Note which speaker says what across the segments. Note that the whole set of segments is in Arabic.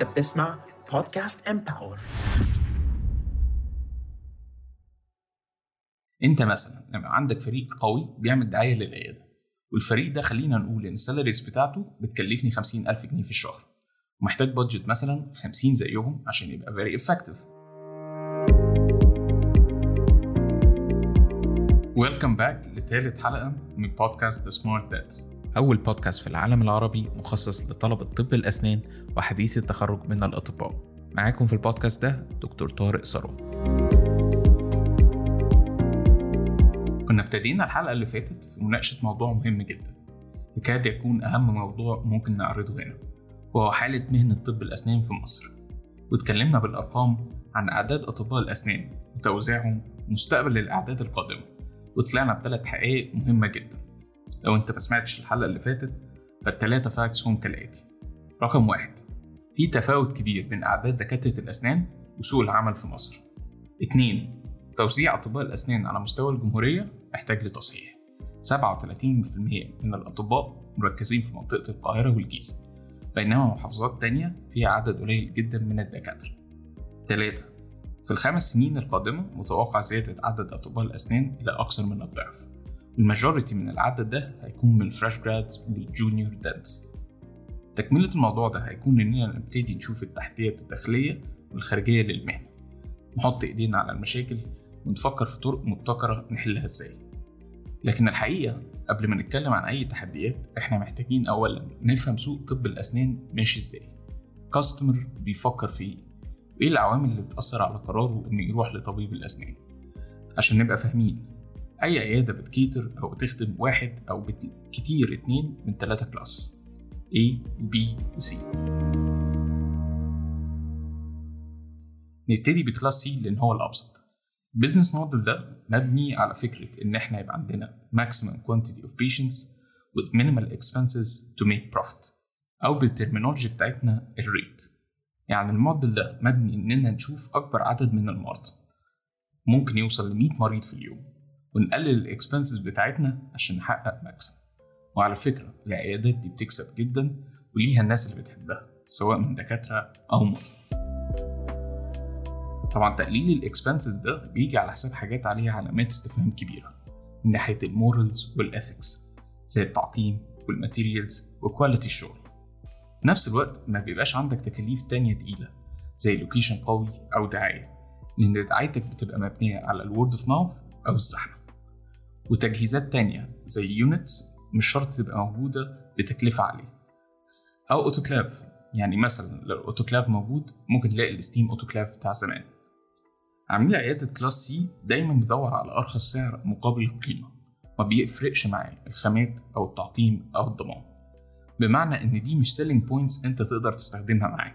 Speaker 1: انت بتسمع بودكاست Empower
Speaker 2: انت مثلا لما عندك فريق قوي بيعمل دعاية للعيادة والفريق ده خلينا نقول إن ال salaries بتاعته بتكلفني 50000 جنيه في الشهر ومحتاج budget مثلا 50 زيهم عشان يبقى very effective welcome back لثالث حلقة من بودكاست سمارت داتس
Speaker 3: أول بودكاست في العالم العربي مخصص لطلبة طب الأسنان وحديث التخرج من الأطباء. معاكم في البودكاست ده دكتور طارق ثروت
Speaker 2: كنا ابتدينا الحلقة اللي فاتت في مناقشة موضوع مهم جدا. يكاد يكون أهم موضوع ممكن نعرضه هنا وهو حالة مهنة طب الأسنان في مصر. واتكلمنا بالأرقام عن أعداد أطباء الأسنان وتوزيعهم ومستقبل الأعداد القادمة وطلعنا بثلاث حقائق مهمة جدا. لو انت ما سمعتش الحلقة اللي فاتت فالتلاتة فاكتس هم كالآتي. رقم واحد في تفاوت كبير بين أعداد دكاترة الأسنان وسوق العمل في مصر. اتنين توزيع أطباء الأسنان على مستوى الجمهورية محتاج لتصحيح. 37% من الأطباء مركزين في منطقة القاهرة والجيزة بينما محافظات تانية فيها عدد قليل جدا من الدكاترة. تلاتة في الخمس سنين القادمة متوقع زيادة عدد أطباء الأسنان إلى أكثر من الضعف. ال majority من العدد ده هيكون من ال fresh grads وال junior dents تكملة الموضوع ده هيكون إننا نبتدي نشوف التحديات الداخلية والخارجية للمهنة. نحط إيدينا على المشاكل ونفكر في طرق مبتكرة نحلها إزاي. لكن الحقيقة قبل ما نتكلم عن أي تحديات إحنا محتاجين أولا نفهم سوق طب الأسنان ماشي إزاي. customer بيفكر في إيه؟ وإيه العوامل اللي بتأثر على قراره إنه يروح لطبيب الأسنان؟ عشان نبقى فاهمين أي عيادة بت cater أو بتخدم واحد أو كتير اتنين من تلاتة class A B و C. نبتدي ب class C لأن هو الأبسط. ال business model ده مبني على فكرة إن إحنا يبقى عندنا maximum quantity of patients with minimal expenses to make profit أو بال terminology بتاعتنا ال rate يعني الموديل ده مبني إننا نشوف أكبر عدد من المرضى. ممكن يوصل ل 100 مريض في اليوم. ونقلل ال expenses بتاعتنا عشان نحقق مكسب وعلى فكرة العيادات دي بتكسب جدا وليها الناس اللي بتحبها سواء من دكاترة أو مرضى. طبعا تقليل ال expenses ده بيجي على حساب حاجات عليها علامات استفهام كبيرة من ناحية ال morals وال ethics زي التعقيم وال materials و quality الشغل. في نفس الوقت ما بيبقاش عندك تكاليف تانية تقيلة زي location قوي أو دعاية لأن دعايتك بتبقى مبنية على ال word of mouth أو الزحمة. وتجهيزات تانية زي units مش شرط تبقى موجودة بتكلفة عالية. أو أوتوكلاف يعني مثلا لو الأوتوكلاف موجود ممكن تلاقي ال steam autoclave بتاع زمان. عميل عيادة class C دايما بيدور على أرخص سعر مقابل القيمة ما بيفرقش معاه الخامات أو التعقيم أو الضمان. بمعنى إن دي مش selling points أنت تقدر تستخدمها معاه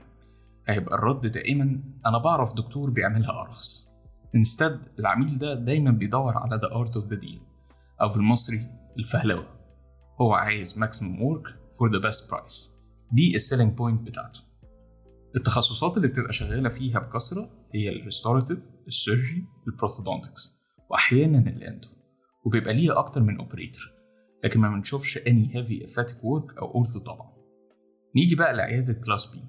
Speaker 2: هيبقى الرد دائما أنا بعرف دكتور بيعملها أرخص. instead العميل ده دايما بيدور على the art of the deal. أو بالمصري الفهلوة. هو عايز maximum work for the best price. دي ال selling point بتاعته. التخصصات اللي بتبقى شغالة فيها بكثرة هي ال restorative ال surgery ال prosthodontics وأحيانا ال endo وبيبقى ليها أكتر من operator لكن ما بنشوفش any heavy aesthetic work أو ortho طبعا. نيجي بقى لعيادة class B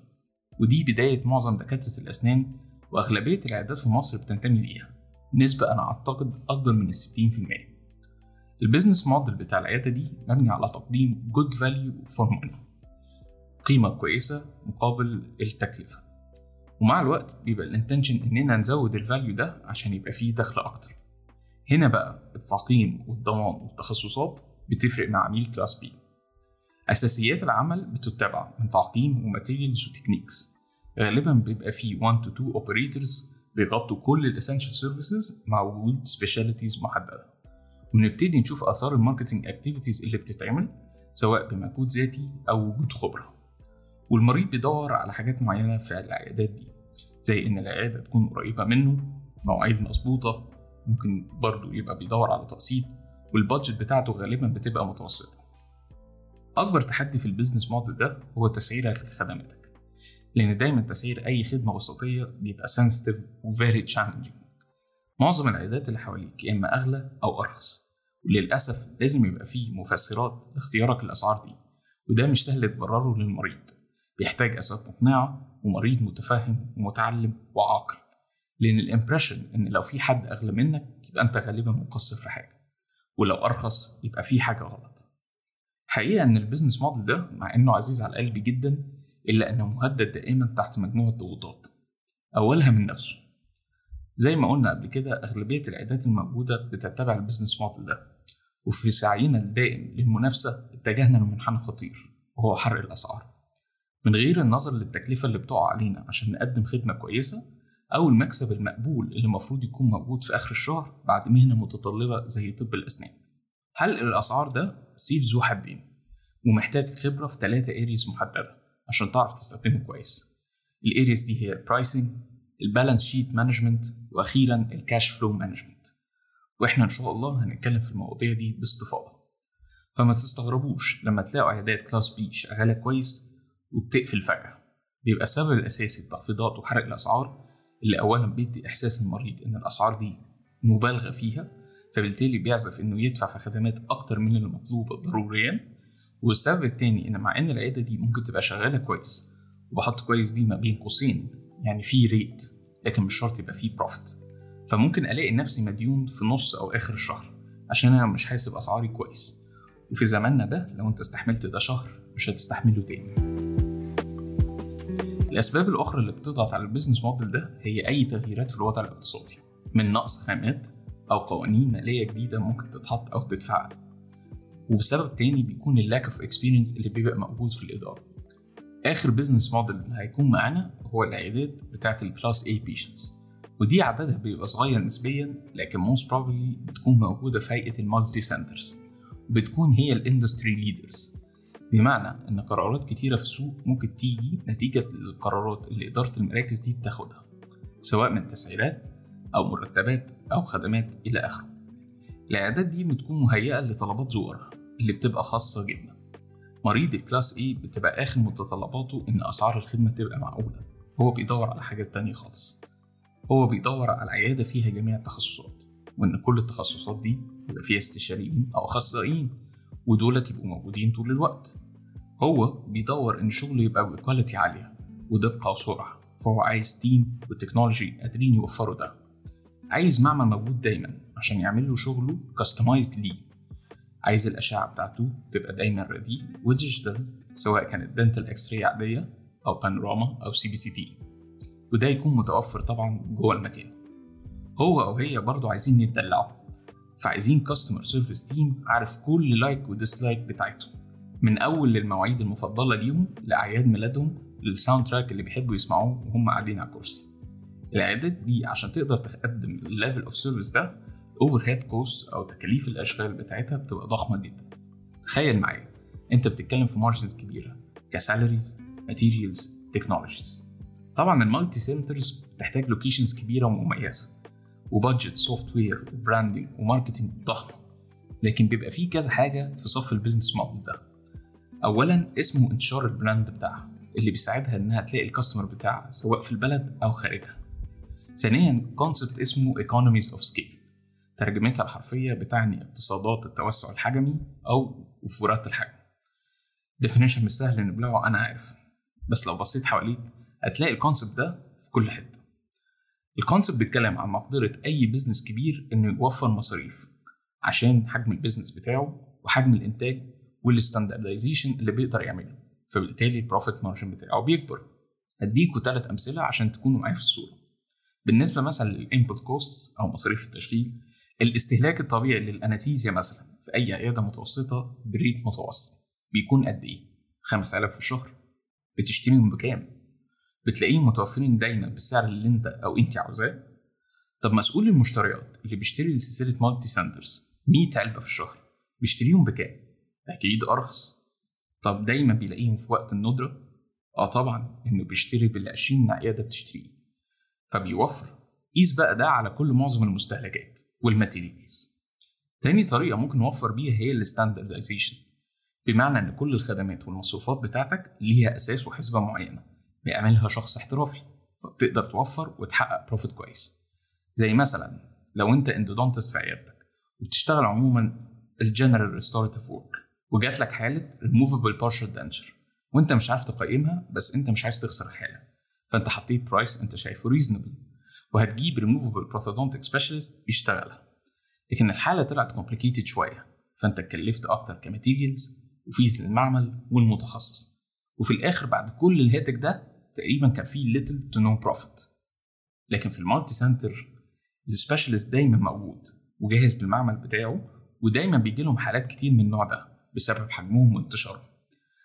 Speaker 2: ودي بداية معظم دكاترة الأسنان وأغلبية العيادات في مصر بتنتمي ليها. نسبة أنا أعتقد أكبر من الستين في المية. ال business model بتاع العيادة دي مبني على تقديم good value for money قيمة كويسة مقابل التكلفة. ومع الوقت بيبقى ال intention إننا نزود ال value ده عشان يبقى فيه دخل أكتر. هنا بقى التعقيم والضمان والتخصصات بتفرق مع عميل class B أساسيات العمل بتتبع من تعقيم و materials و techniques غالبا بيبقى فيه 1 to 2 operators بيغطوا كل ال essential services مع وجود specialties محددة. ونبتدي نشوف آثار ال marketing activities اللي بتتعمل سواء بمجهود ذاتي أو وجود خبرة. والمريض بيدور على حاجات معينة في العيادات دي زي إن العيادة تكون قريبة منه مواعيد مظبوطة ممكن برضه يبقى بيدور على تقسيط وال budget بتاعته غالبا بتبقى متوسطة. أكبر تحدي في ال business model ده هو تسعيرك لخدماتك لأن دايما تسعير أي خدمة وسطية بيبقى sensitive و very challenging معظم العيادات اللي حواليك يا إما أغلى أو أرخص. وللأسف لازم يبقى فيه مفسرات لاختيارك الاسعار دي وده مش سهل تبرره للمريض. بيحتاج أسباب مقنعة ومريض متفهم ومتعلم وعاقل. لأن ال impression إن لو في حد أغلى منك يبقى أنت غالبا مقصر في حاجة. ولو أرخص يبقى في حاجة غلط. حقيقة إن ال business model ده مع إنه عزيز على قلبي جدا إلا إنه مهدد دائما تحت مجموعة ضغوطات. أولها من نفسه. زي ما قلنا قبل كده أغلبية العيادات الموجودة بتتبع ال business model ده وفي سعينا الدائم للمنافسة اتجهنا لمنحنى خطير وهو حرق الأسعار. من غير النظر للتكلفة اللي بتقع علينا عشان نقدم خدمة كويسة أو المكسب المقبول اللي المفروض يكون موجود في آخر الشهر بعد مهنة متطلبة زي طب الأسنان. حرق الأسعار ده سيف ذو حدين ومحتاج خبرة في ثلاثة areas محددة عشان تعرف تستخدمه كويس؟ ال areas دي هي ال pricing ال balance sheet management وأخيرا ال cash flow management. وإحنا إن شاء الله هنتكلم في المواضيع دي باستفاضة. فما تستغربوش لما تلاقوا عيادات class B شغالة كويس وبتقفل فجأة. بيبقى السبب الأساسي التخفيضات وحرق الأسعار اللي اولا بيدي إحساس المريض إن الأسعار دي مبالغة فيها فبالتالي بيعزف إنه يدفع في خدمات أكتر من المطلوب ضروريا. والسبب التاني إن مع إن العياده دي ممكن تبقى شغالة كويس وبحط كويس دي ما بين قوسين يعني في rate لكن مش شرط يبقى فيه profit فممكن ألاقي نفسي مديون في نص أو آخر الشهر عشان أنا مش حاسب أسعاري كويس. وفي زماننا ده لو أنت استحملت ده شهر مش هتستحمله تاني. الأسباب الأخرى اللي بتضغط على ال business model ده هي أي تغييرات في الوضع الاقتصادي. من نقص خامات أو قوانين مالية جديدة ممكن تتحط أو تدفع وبسبب تاني بيكون ال lack of experience اللي بيبقى موجود في الإدارة. آخر business model هيكون معانا هو العيادات بتاعه ال class A patients. ودي عددها بيبقى صغير نسبيا لكن most probably بتكون موجودة في هيئة ال multi centers وبتكون هي ال industry leaders بمعنى إن قرارات كتيرة في السوق ممكن تيجي نتيجة للقرارات اللي إدارة المراكز دي بتاخدها. سواء من تسعيرات أو مرتبات أو خدمات إلى آخره. العيادات دي بتكون مهيئة لطلبات زوارها اللي بتبقى خاصة جدا. مريض ال class A بتبقى آخر متطلباته إن أسعار الخدمة تبقى معقولة. هو بيدور على حاجات تانية خالص. هو بيدور على عيادة فيها جميع التخصصات وإن كل التخصصات دي يبقى فيها استشاريين أو أخصائيين ودولت يبقوا موجودين طول الوقت. هو بيدور إن شغله يبقى ب quality عالية ودقة وسرعة فهو عايز team وال technology قادرين يوفروا ده. عايز معمل موجود دايما عشان يعمل له شغله customized ليه. عايز الأشعة بتاعته تبقى دايما ready و digital سواء كانت dental x-ray عادية أو بانوراما أو CBCT وده يكون متوفر طبعا جوه المكان. هو أو هي برضه عايزين يتدلعوا. فعايزين customer service team عارف كل like و dislike بتاعتهم. من أول للمواعيد المفضلة ليهم لأعياد ميلادهم لل soundtrack اللي بيحبوا يسمعوه وهم قاعدين على الكرسي. العيادات دي عشان تقدر تقدم ال level of service ده ال overhead cost أو تكاليف الأشغال بتاعتها بتبقى ضخمة جدا. تخيل معايا أنت بتتكلم في margins كبيرة ك salaries materials technologies طبعا ال multi centers بتحتاج locations كبيرة ومميزة و budget software و branding و marketing ضخمة. لكن بيبقى فيه كذا حاجة في صف ال business model ده. اولا اسمه انتشار ال brand بتاعها اللي بيساعدها إنها تلاقي ال customer بتاعها سواء في البلد أو خارجها. ثانيا concept اسمه economies of scale. ترجمتها الحرفية بتعني اقتصادات التوسع الحجمي أو وفورات الحجم. Definition مش سهل نبلعه أنا عارف. بس لو بصيت حواليك هتلاقي ال concept ده في كل حتة. ال concept بيتكلم عن مقدرة أي بزنس كبير إنه يوفر مصاريف عشان حجم ال business بتاعه وحجم الإنتاج وال standardization اللي بيقدر يعمله. فبالتالي ال profit margin بتاعه بيكبر. هديكوا ثلاث أمثلة عشان تكونوا معايا في الصورة. بالنسبة مثلا لل input cost أو مصاريف التشغيل الاستهلاك الطبيعي لل anesthesia مثلا في أي عيادة متوسطة ب rate متوسط بيكون قد إيه؟ 5000 في الشهر. بتشتريهم بكام؟ بتلاقيهم متوفرين دايما بالسعر اللي أنت أو أنت عاوزاه. طب مسؤول المشتريات اللي بيشتري لسلسلة multi centers 100 علبة في الشهر بيشتريهم بكام؟ أكيد أرخص. طب دايما بيلاقيهم في وقت الندرة؟ آه طبعا إنه بيشتري بال 20 عيادة بتشتريه. فبيوفر. قيس بقى ده على كل معظم المستهلكات وال materials. تاني طريقة ممكن نوفر بيها هي ال standardization بمعنى إن كل الخدمات والمصروفات بتاعتك ليها أساس وحسبة معينة. بيعملها شخص احترافي فبتقدر توفر وتحقق profit كويس. زي مثلا لو أنت endodontist في عيادتك وبتشتغل عموما ال general restorative work وجات لك حالة ريموفبل بارشل دنشر وأنت مش عارف تقيمها بس أنت مش عايز تخسر الحالة فأنت حطيت price أنت شايفه reasonable وهتجيب ريموفبل بروثودونتيك سبيشالست يشتغلها. لكن الحالة طلعت complicated شوية فانت اتكلفت أكتر ك materials و fees للمعمل والمتخصص. وفي الآخر بعد كل ال headache ده تقريبا كان فيه little to no profit لكن في ال multi center ال specialist دايما موجود وجاهز بالمعمل بتاعه ودايما بيجي لهم حالات كتير من النوع ده بسبب حجمهم وانتشارهم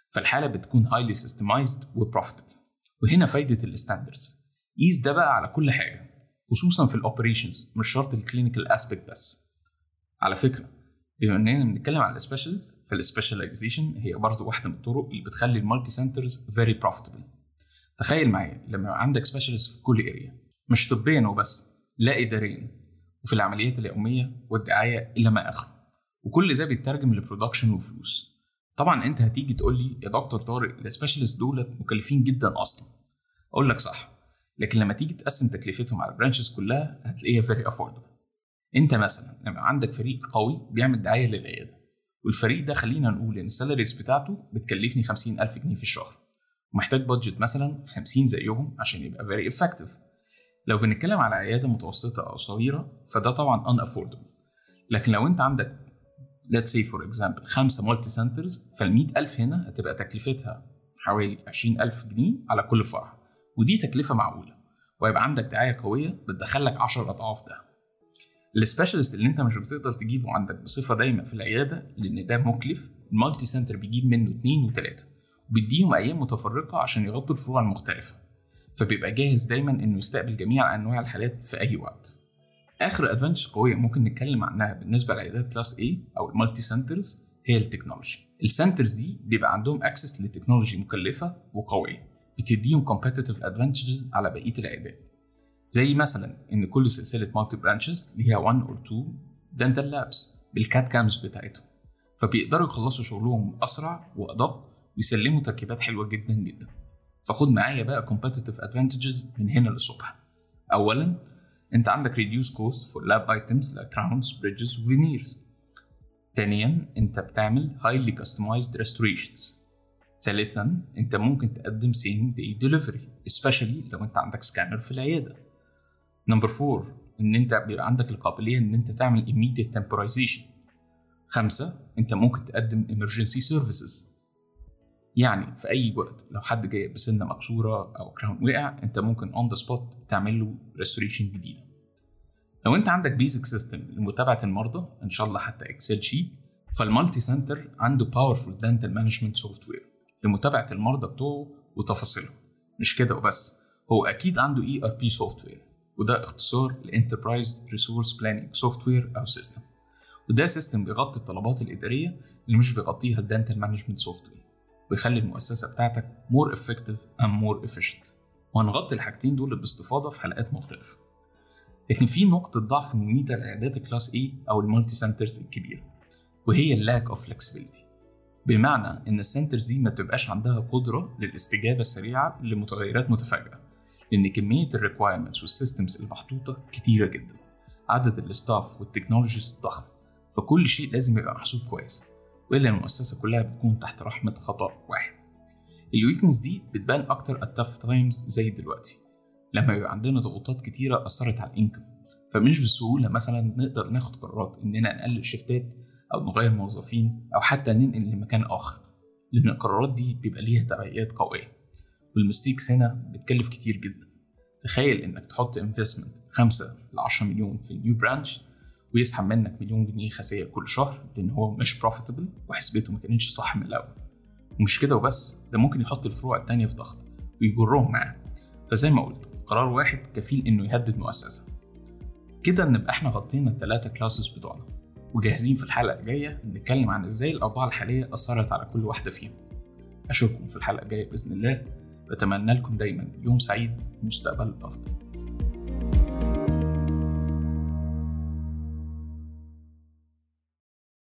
Speaker 2: فالحالة بتكون highly systemized و profitable وهنا فايدة ال standards قيس ده بقى على كل حاجة. خصوصا في ال operations مش شرط ال clinical aspect بس. على فكرة بما إننا بنتكلم على ال specialist فال specialization هي برضه واحدة من الطرق اللي بتخلي ال multi centers very profitable تخيل معايا لما عندك specialist في كل area مش طبيا وبس لا اداريا وفي العمليات اليومية والدعاية إلى ما اخره وكل ده بيترجم ل production وفلوس. طبعا أنت هتيجي تقول لي يا دكتور طارق ال specialist دولت مكلفين جدا أصلا. أقول لك صح لكن لما تيجي تقسم تكلفتهم على ال branches كلها هتلاقيها very affordable انت مثلا لما عندك فريق قوي بيعمل دعاية للعيادة والفريق ده خلينا نقول إن ال salaries بتاعته بتكلفني 50000 جنيه في الشهر ومحتاج budget مثلا 50 زيهم عشان يبقى very effective لو بنتكلم على عيادة متوسطة أو صغيرة فده طبعا unaffordable لكن لو أنت عندك let's say for example خمسة multi centers فال 100000 هنا هتبقى تكلفتها حوالي 20000 جنيه على كل فرع. ودي تكلفة معقولة ويبقى عندك دعاية قوية بتدخلك 10 أضعاف ده. ال specialist اللي انت مش بتقدر تجيبه عندك بصفة دايمة في العيادة لأن ده مكلف ال multi center بيجيب منه اتنين وتلاتة وبيديهم أيام متفرقة عشان يغطوا الفروع المختلفة. فبيبقى جاهز دايما إنه يستقبل جميع أنواع الحالات في أي وقت. آخر advantage قوية ممكن نتكلم عنها بالنسبة لعيادات class A أو ال multi centers هي ال technology ال centers دي بيبقى عندهم access ل technology مكلفة وقوية. بتديهم competitive advantages على بقية العيادات زي مثلا إن كل سلسلة multi branches ليها 1 or 2 dental labs بال CAD/CAMs بتاعتهم فبيقدروا يخلصوا شغلهم اسرع وأدق ويسلموا تركيبات حلوة جدا جدا فخد معايا بقى competitive advantages من هنا للصبح اولا أنت عندك reduce cost for lab items like crowns, bridges و veneers. ثانيا أنت بتعمل highly customized restorations. ثالثا أنت ممكن تقدم same day delivery especially لو أنت عندك سكانر في العيادة. number 4 إن أنت بيبقى عندك القابلية إن أنت تعمل immediate temporization. خمسة أنت ممكن تقدم emergency services. يعني في أي وقت لو حد جاي بسنة مكسورة أو crown وقع أنت ممكن on the spot تعمل له restoration جديدة لو أنت عندك basic system لمتابعة المرضى إن شاء الله حتى Excel sheet فال multi center عنده powerful dental management software لمتابعة المرضى بتوعه وتفاصيلهم. مش كده وبس هو أكيد عنده ERP software وده اختصار ل enterprise resource planning software أو system وده system بيغطي الطلبات الإدارية اللي مش بيغطيها ال dental management software ويخلي المؤسسة بتاعتك more effective and more efficient. وهنغطي الحاجتين دول باستفاضة في حلقات مختلفة. لكن في نقطة ضعف مميتة لعيادات ال class A أو ال multi centers الكبيرة وهي ال lack of flexibility بمعنى إن ال centers دي ما بتبقاش عندها قدرة للاستجابة السريعة لمتغيرات متفاجئة لأن كمية ال requirements وال systems المحطوطة كتيرة جدا عدد ال staff وال technologies ضخم فكل شيء لازم يبقى محسوب كويس وإلا المؤسسة كلها بتكون تحت رحمة خطأ واحد. ال weakness دي بتبان أكتر ال tough times زي دلوقتي لما يبقى عندنا ضغوطات كتيرة أثرت على ال income فمش بسهوله مثلا نقدر ناخد قرارات إننا نقلل شيفتات أو نغير موظفين أو حتى ننقل لمكان آخر. لأن القرارات دي بيبقى ليها تبعيات قوية. وال mistakes هنا بتكلف كتير جدا. تخيل إنك تحط investment 5 ل 10 مليون في ال new branch ويسحب منك مليون جنيه خسائر كل شهر لأن هو مش profitable وحسبته ما كانتش صح من الأول. ومش كده وبس ده ممكن يحط الفروع التانية في ضغط ويجرهم معاه. فزي ما قلت قرار واحد كفيل إنه يهدد مؤسسة. كده نبقى إحنا غطينا التلاتة classes بتوعنا. وجاهزين في الحلقة الجاية نتكلم عن إزاي الأوضاع الحالية أثرت على كل واحدة فيهم أشوفكم في الحلقة الجاية بإذن الله. بتمنى لكم دايما يوم سعيد ومستقبل أفضل.